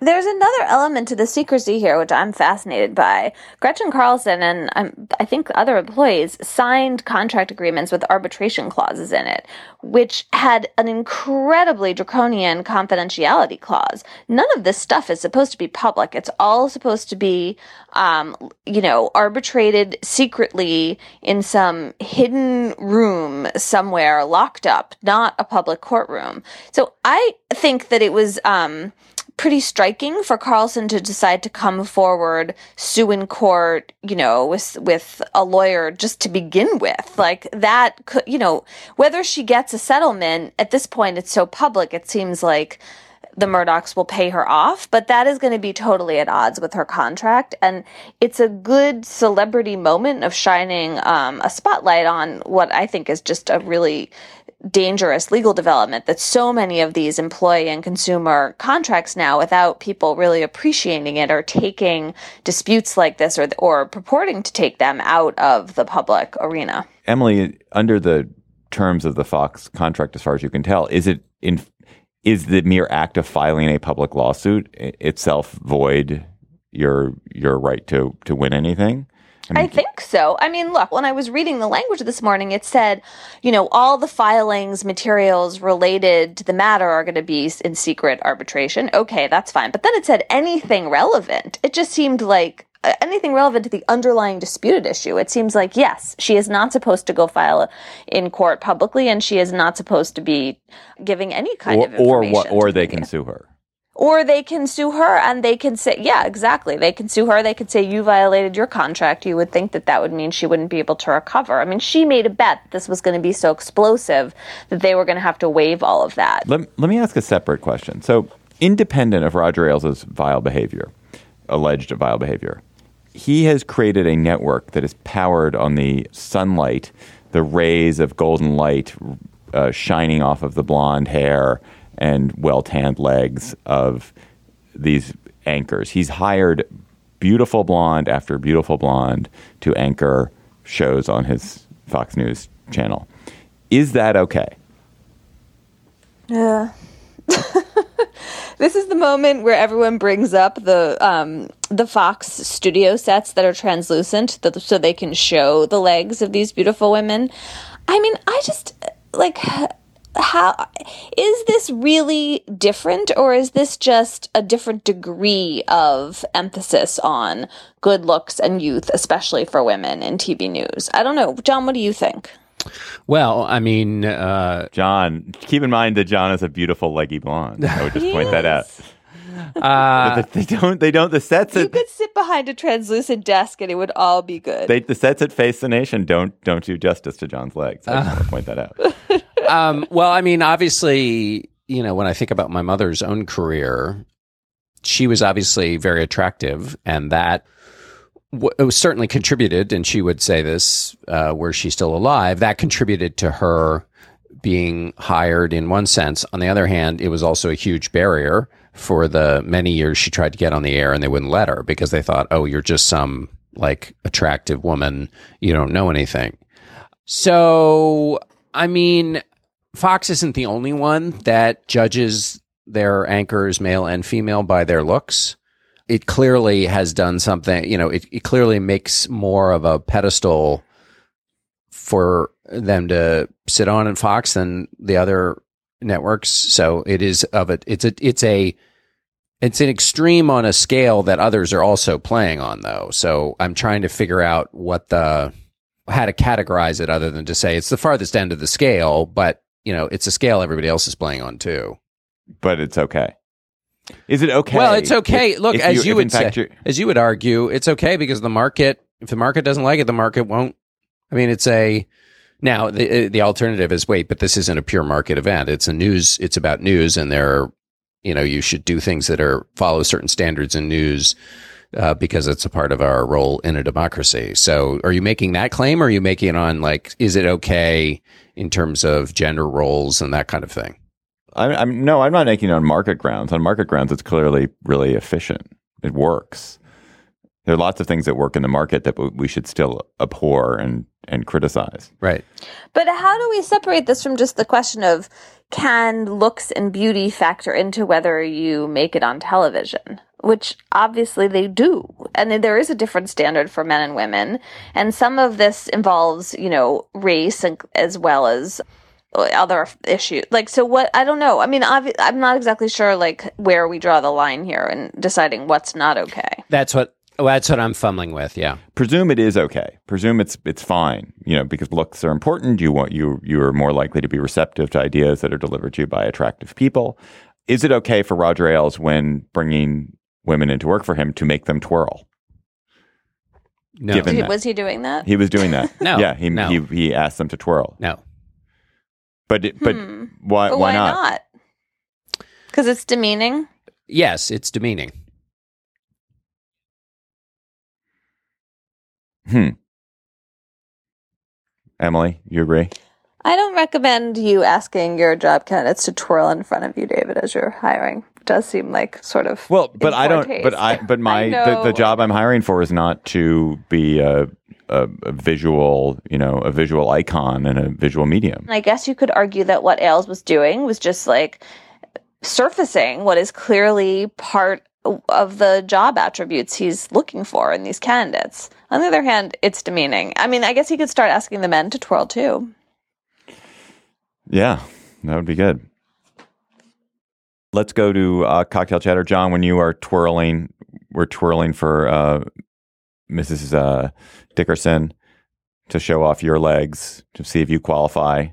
There's another element to the secrecy here, which I'm fascinated by. Gretchen Carlson and um, I think other employees signed contract agreements with arbitration clauses in it, which had an incredibly draconian confidentiality clause. None of this stuff is supposed to be public. It's all supposed to be, um, you know, arbitrated secretly in some hidden room somewhere, locked up, not a public courtroom. So I think that it was. Um, pretty striking for Carlson to decide to come forward, sue in court, you know, with with a lawyer just to begin with. Like that could, you know, whether she gets a settlement at this point, it's so public. It seems like the Murdochs will pay her off, but that is going to be totally at odds with her contract. And it's a good celebrity moment of shining um, a spotlight on what I think is just a really dangerous legal development that so many of these employee and consumer contracts now without people really appreciating it or taking disputes like this or or purporting to take them out of the public arena. Emily, under the terms of the Fox contract, as far as you can tell, is it in is the mere act of filing a public lawsuit itself void your your right to to win anything? I, think so. I mean, look, when I was reading the language this morning, it said, you know, all the filings, materials related to the matter are going to be in secret arbitration. Okay, that's fine. But then it said anything relevant. It just seemed like uh, anything relevant to the underlying disputed issue. It seems like, yes, she is not supposed to go file in court publicly and she is not supposed to be giving any kind or, of or what? Or they media can sue her. Or they can sue her and they can say yeah exactly. They can sue her. They could say you violated your contract. You would think that that would mean she wouldn't be able to recover. I mean she made a bet this was going to be so explosive that they were going to have to waive all of that. Let, let me ask a separate question. So, independent of Roger Ailes' vile behavior, alleged vile behavior, he has created a network that is powered on the sunlight, the rays of golden light uh, shining off of the blonde hair and well tanned legs of these anchors. He's hired beautiful blonde after beautiful blonde to anchor shows on his Fox News channel. Is that okay? Yeah. This is the moment where everyone brings up the um, the Fox studio sets that are translucent, so they can show the legs of these beautiful women. I mean, I just like how is this really different, or is this just a different degree of emphasis on good looks and youth, especially for women in TV news? I don't know, John. What do you think? Well, I mean, uh, John, keep in mind that John is a beautiful leggy blonde. I would just point that out. uh, But they don't. They don't. The sets You at could sit behind a translucent desk and it would all be good. they, the sets at Face the Nation don't don't do justice to John's legs. I just want to point that out. um, well, I mean, obviously, you know, when I think about my mother's own career, she was obviously very attractive, and that w- certainly contributed. And she would say this, uh, were she still alive, that contributed to her being hired in one sense. On the other hand, it was also a huge barrier for the many years she tried to get on the air, and they wouldn't let her because they thought, "Oh, you're just some like attractive woman, you don't know anything." So, I mean, Fox isn't the only one that judges their anchors, male and female, by their looks. It clearly has done something, you know, it, it clearly makes more of a pedestal for them to sit on in Fox than the other networks. So it is of it. It's a, it's a, it's an extreme on a scale that others are also playing on though. So I'm trying to figure out what the, how to categorize it other than to say it's the farthest end of the scale, but you know, it's a scale everybody else is playing on too. But it's okay. Is it okay? Well, it's okay. if- Look, if as if you would say, you're- as you would argue, it's okay because the market, if the market doesn't like it, the market won't. I mean, it's a now the the alternative is wait, but this isn't a pure market event. It's a news. It's about news, and there, are, you know, you should do things that are follow certain standards in news. Uh, because it's a part of our role in a democracy. So, are you making that claim, or are you making it on like, is it okay in terms of gender roles and that kind of thing? I'm, I'm no, I'm not making it on market grounds. On market grounds, it's clearly really efficient. It works. There are lots of things that work in the market that we should still abhor and and criticize. Right. But how do we separate this from just the question of can looks and beauty factor into whether you make it on television? Which obviously they do. And then there is a different standard for men and women. And some of this involves, you know, race and, as well as other issues. Like, so what, I don't know. I mean, obvi- I'm not exactly sure, like, where we draw the line here and deciding what's not okay. That's what. Well, that's what I'm fumbling with. Yeah. Presume it is okay. Presume it's it's fine. You know, because looks are important. You want you you are more likely to be receptive to ideas that are delivered to you by attractive people. Is it okay for Roger Ailes when bringing women into work for him to make them twirl? No. Given Did- was he doing that? He was doing that. No, Yeah. He no. he he asked them to twirl. no. But but Hmm. why but why not? Because it's demeaning. Yes, it's demeaning. Hmm. Emily, you agree? I don't recommend you asking your job candidates to twirl in front of you, David, as you're hiring. It does seem like sort of Well, but I don't. taste. But I. But my I the, the job I'm hiring for is not to be a, a a visual, you know, a visual icon and a visual medium. I guess you could argue that what Ailes was doing was just like surfacing what is clearly part of the job attributes he's looking for in these candidates. On the other hand, it's demeaning. I mean, I guess he could start asking the men to twirl too. Yeah, that would be good. Let's go to uh, cocktail chatter, John. When you are twirling, we're twirling for uh, Mrs. Uh, Dickerson to show off your legs to see if you qualify.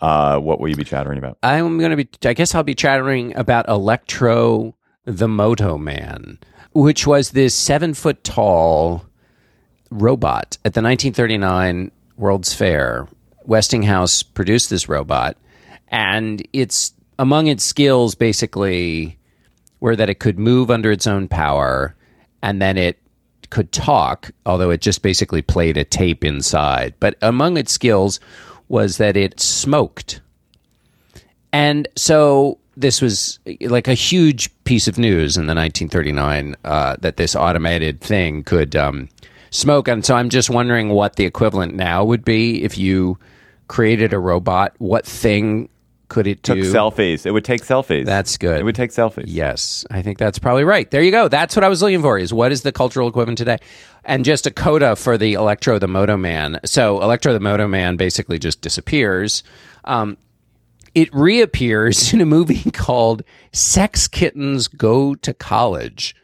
Uh, what will you be chattering about? I'm going to be, I guess I'll be chattering about Elektro the Moto Man, which was this seven foot tall robot at the 1939 World's Fair. Westinghouse produced this robot, and it's among its skills basically were that it could move under its own power and then it could talk, although it just basically played a tape inside. But among its skills was that it smoked. And so this was like a huge piece of news in the 1939 uh, that this automated thing could um, smoke. And so I'm just wondering what the equivalent now would be if you created a robot. What thing Could it Took do selfies. It would take selfies. That's good. It would take selfies. Yes, I think that's probably right. There you go. That's what I was looking for. Is what is the cultural equivalent today? And just a coda for the Elektro the Moto Man. So Elektro the Moto Man basically just disappears. Um, it reappears in a movie called Sex Kittens Go to College,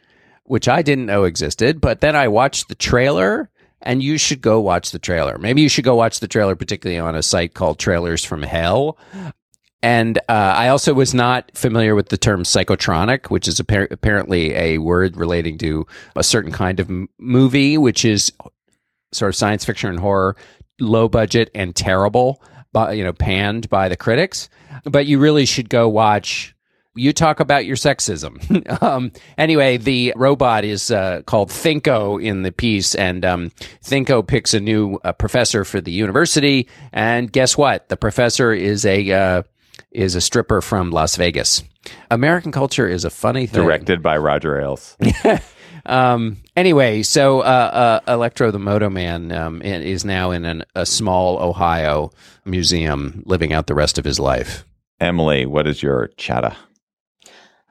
which I didn't know existed. But then I watched the trailer, and you should go watch the trailer. Maybe you should go watch the trailer, particularly on a site called Trailers from Hell. And uh, I also was not familiar with the term psychotronic, which is appar- apparently a word relating to a certain kind of m- movie, which is sort of science fiction and horror, low budget and terrible, by, you know, panned by the critics. But you really should go watch. You talk about your sexism. um, anyway, the robot is uh, called Thinko in the piece, and um, Thinko picks a new uh, professor for the university. And guess what? The professor is a uh, is a stripper from Las Vegas. American culture is a funny thing. Directed by Roger Ailes. Um, anyway, so uh, uh, Elektro the Moto Man um, is now in an, a small Ohio museum, living out the rest of his life. Emily, what is your chatter?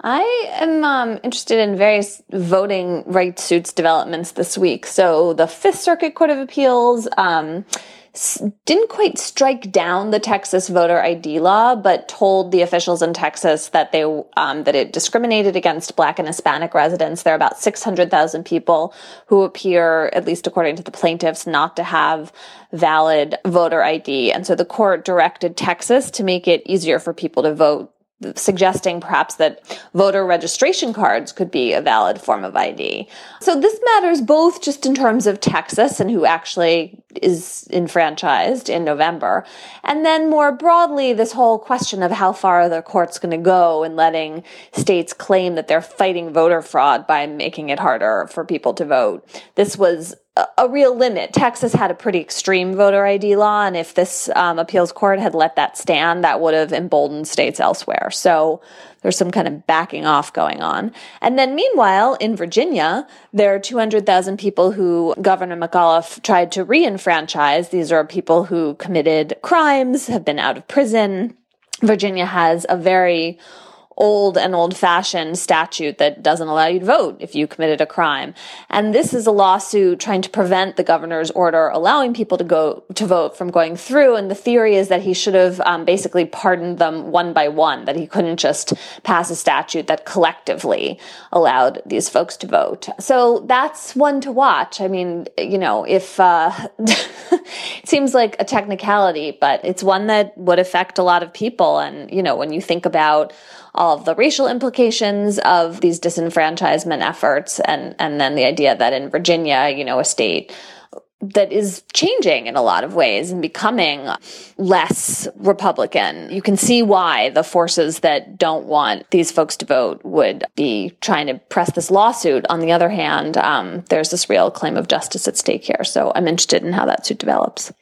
I am um, interested in various voting rights suits developments this week. So the Fifth Circuit Court of Appeals um, s- didn't quite strike down the Texas voter ID law, but told the officials in Texas that they um, that it discriminated against Black and Hispanic residents. There are about six hundred thousand people who appear, at least according to the plaintiffs, not to have valid voter ID, and so the court directed Texas to make it easier for people to vote suggesting perhaps that voter registration cards could be a valid form of ID. So this matters both just in terms of Texas and who actually is enfranchised in November, and then more broadly, this whole question of how far the court's going to go in letting states claim that they're fighting voter fraud by making it harder for people to vote. This was a- real limit. Texas had a pretty extreme voter ID law, and if this um, appeals court had let that stand, that would have emboldened states elsewhere. So there's some kind of backing off going on. And then meanwhile, in Virginia, there are 200,000 people who Governor McAuliffe tried to re-enfranchise. These are people who committed crimes, have been out of prison. Virginia has a very old and old fashioned statute that doesn't allow you to vote if you committed a crime. And this is a lawsuit trying to prevent the governor's order allowing people to go to vote from going through. And the theory is that he should have um, basically pardoned them one by one, that he couldn't just pass a statute that collectively allowed these folks to vote. So that's one to watch. I mean, you know, if, uh, it seems like a technicality, but it's one that would affect a lot of people. And, you know, when you think about all of the racial implications of these disenfranchisement efforts and, and then the idea that in Virginia, you know, a state that is changing in a lot of ways and becoming less Republican. You can see why the forces that don't want these folks to vote would be trying to press this lawsuit. On the other hand, um, there's this real claim of justice at stake here. So I'm interested in how that suit develops.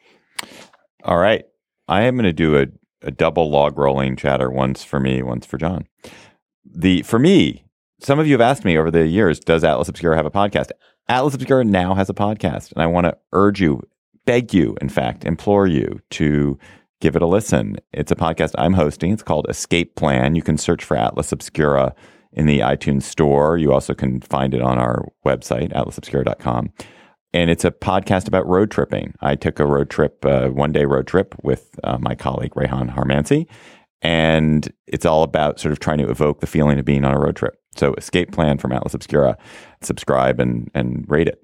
All right. I am going to do a, a double log rolling chatter, once for me, once for John. The For me, some of you have asked me over the years, does Atlas Obscura have a podcast? Atlas Obscura now has a podcast, and I want to urge you, beg you, in fact, implore you to give it a listen. It's a podcast I'm hosting. It's called Escape Plan. You can search for Atlas Obscura in the iTunes store. You also can find it on our website, atlasobscura.com. And it's a podcast about road tripping. I took a road trip, uh, one day road trip with uh, my colleague, Reyhan Harmanci. And it's all about sort of trying to evoke the feeling of being on a road trip. So, Escape Plan from Atlas Obscura. Subscribe and, and rate it,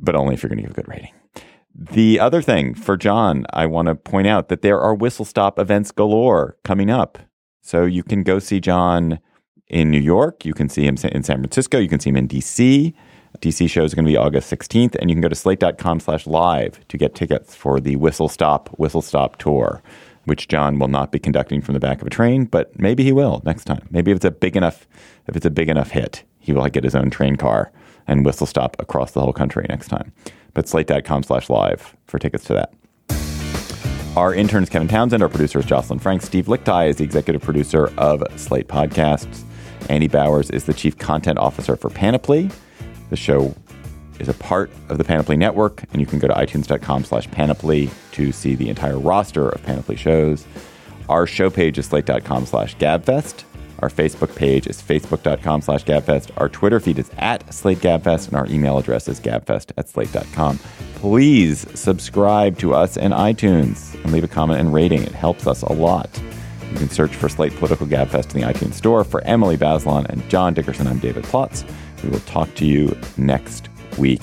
but only if you're going to give a good rating. The other thing for John, I want to point out that there are whistle stop events galore coming up. So you can go see John in New York. You can see him in San Francisco. You can see him in DC. DC show is going to be August 16th. And you can go to slate.com slash live to get tickets for the Whistle Stop Whistle Stop tour, which John will not be conducting from the back of a train, but maybe he will next time. Maybe if it's a big enough, if it's a big enough hit, he will get his own train car and whistle stop across the whole country next time. But slate.com slash live for tickets to that. Our intern is Kevin Townsend. Our producer is Jocelyn Frank. Steve Lickteig is the executive producer of Slate Podcasts. Andy Bowers is the chief content officer for Panoply. The show is a part of the Panoply Network, and you can go to itunes.com slash panoply to see the entire roster of Panoply shows. Our show page is slate.com slash gabfest. Our Facebook page is facebook.com slash gabfest. Our Twitter feed is at slategabfest, and our email address is gabfest at slate.com. Please subscribe to us in iTunes and leave a comment and rating. It helps us a lot. You can search for Slate Political Gabfest in the iTunes Store. For Emily Bazelon and John Dickerson, I'm David Plotz. We will talk to you next week.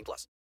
18 plus.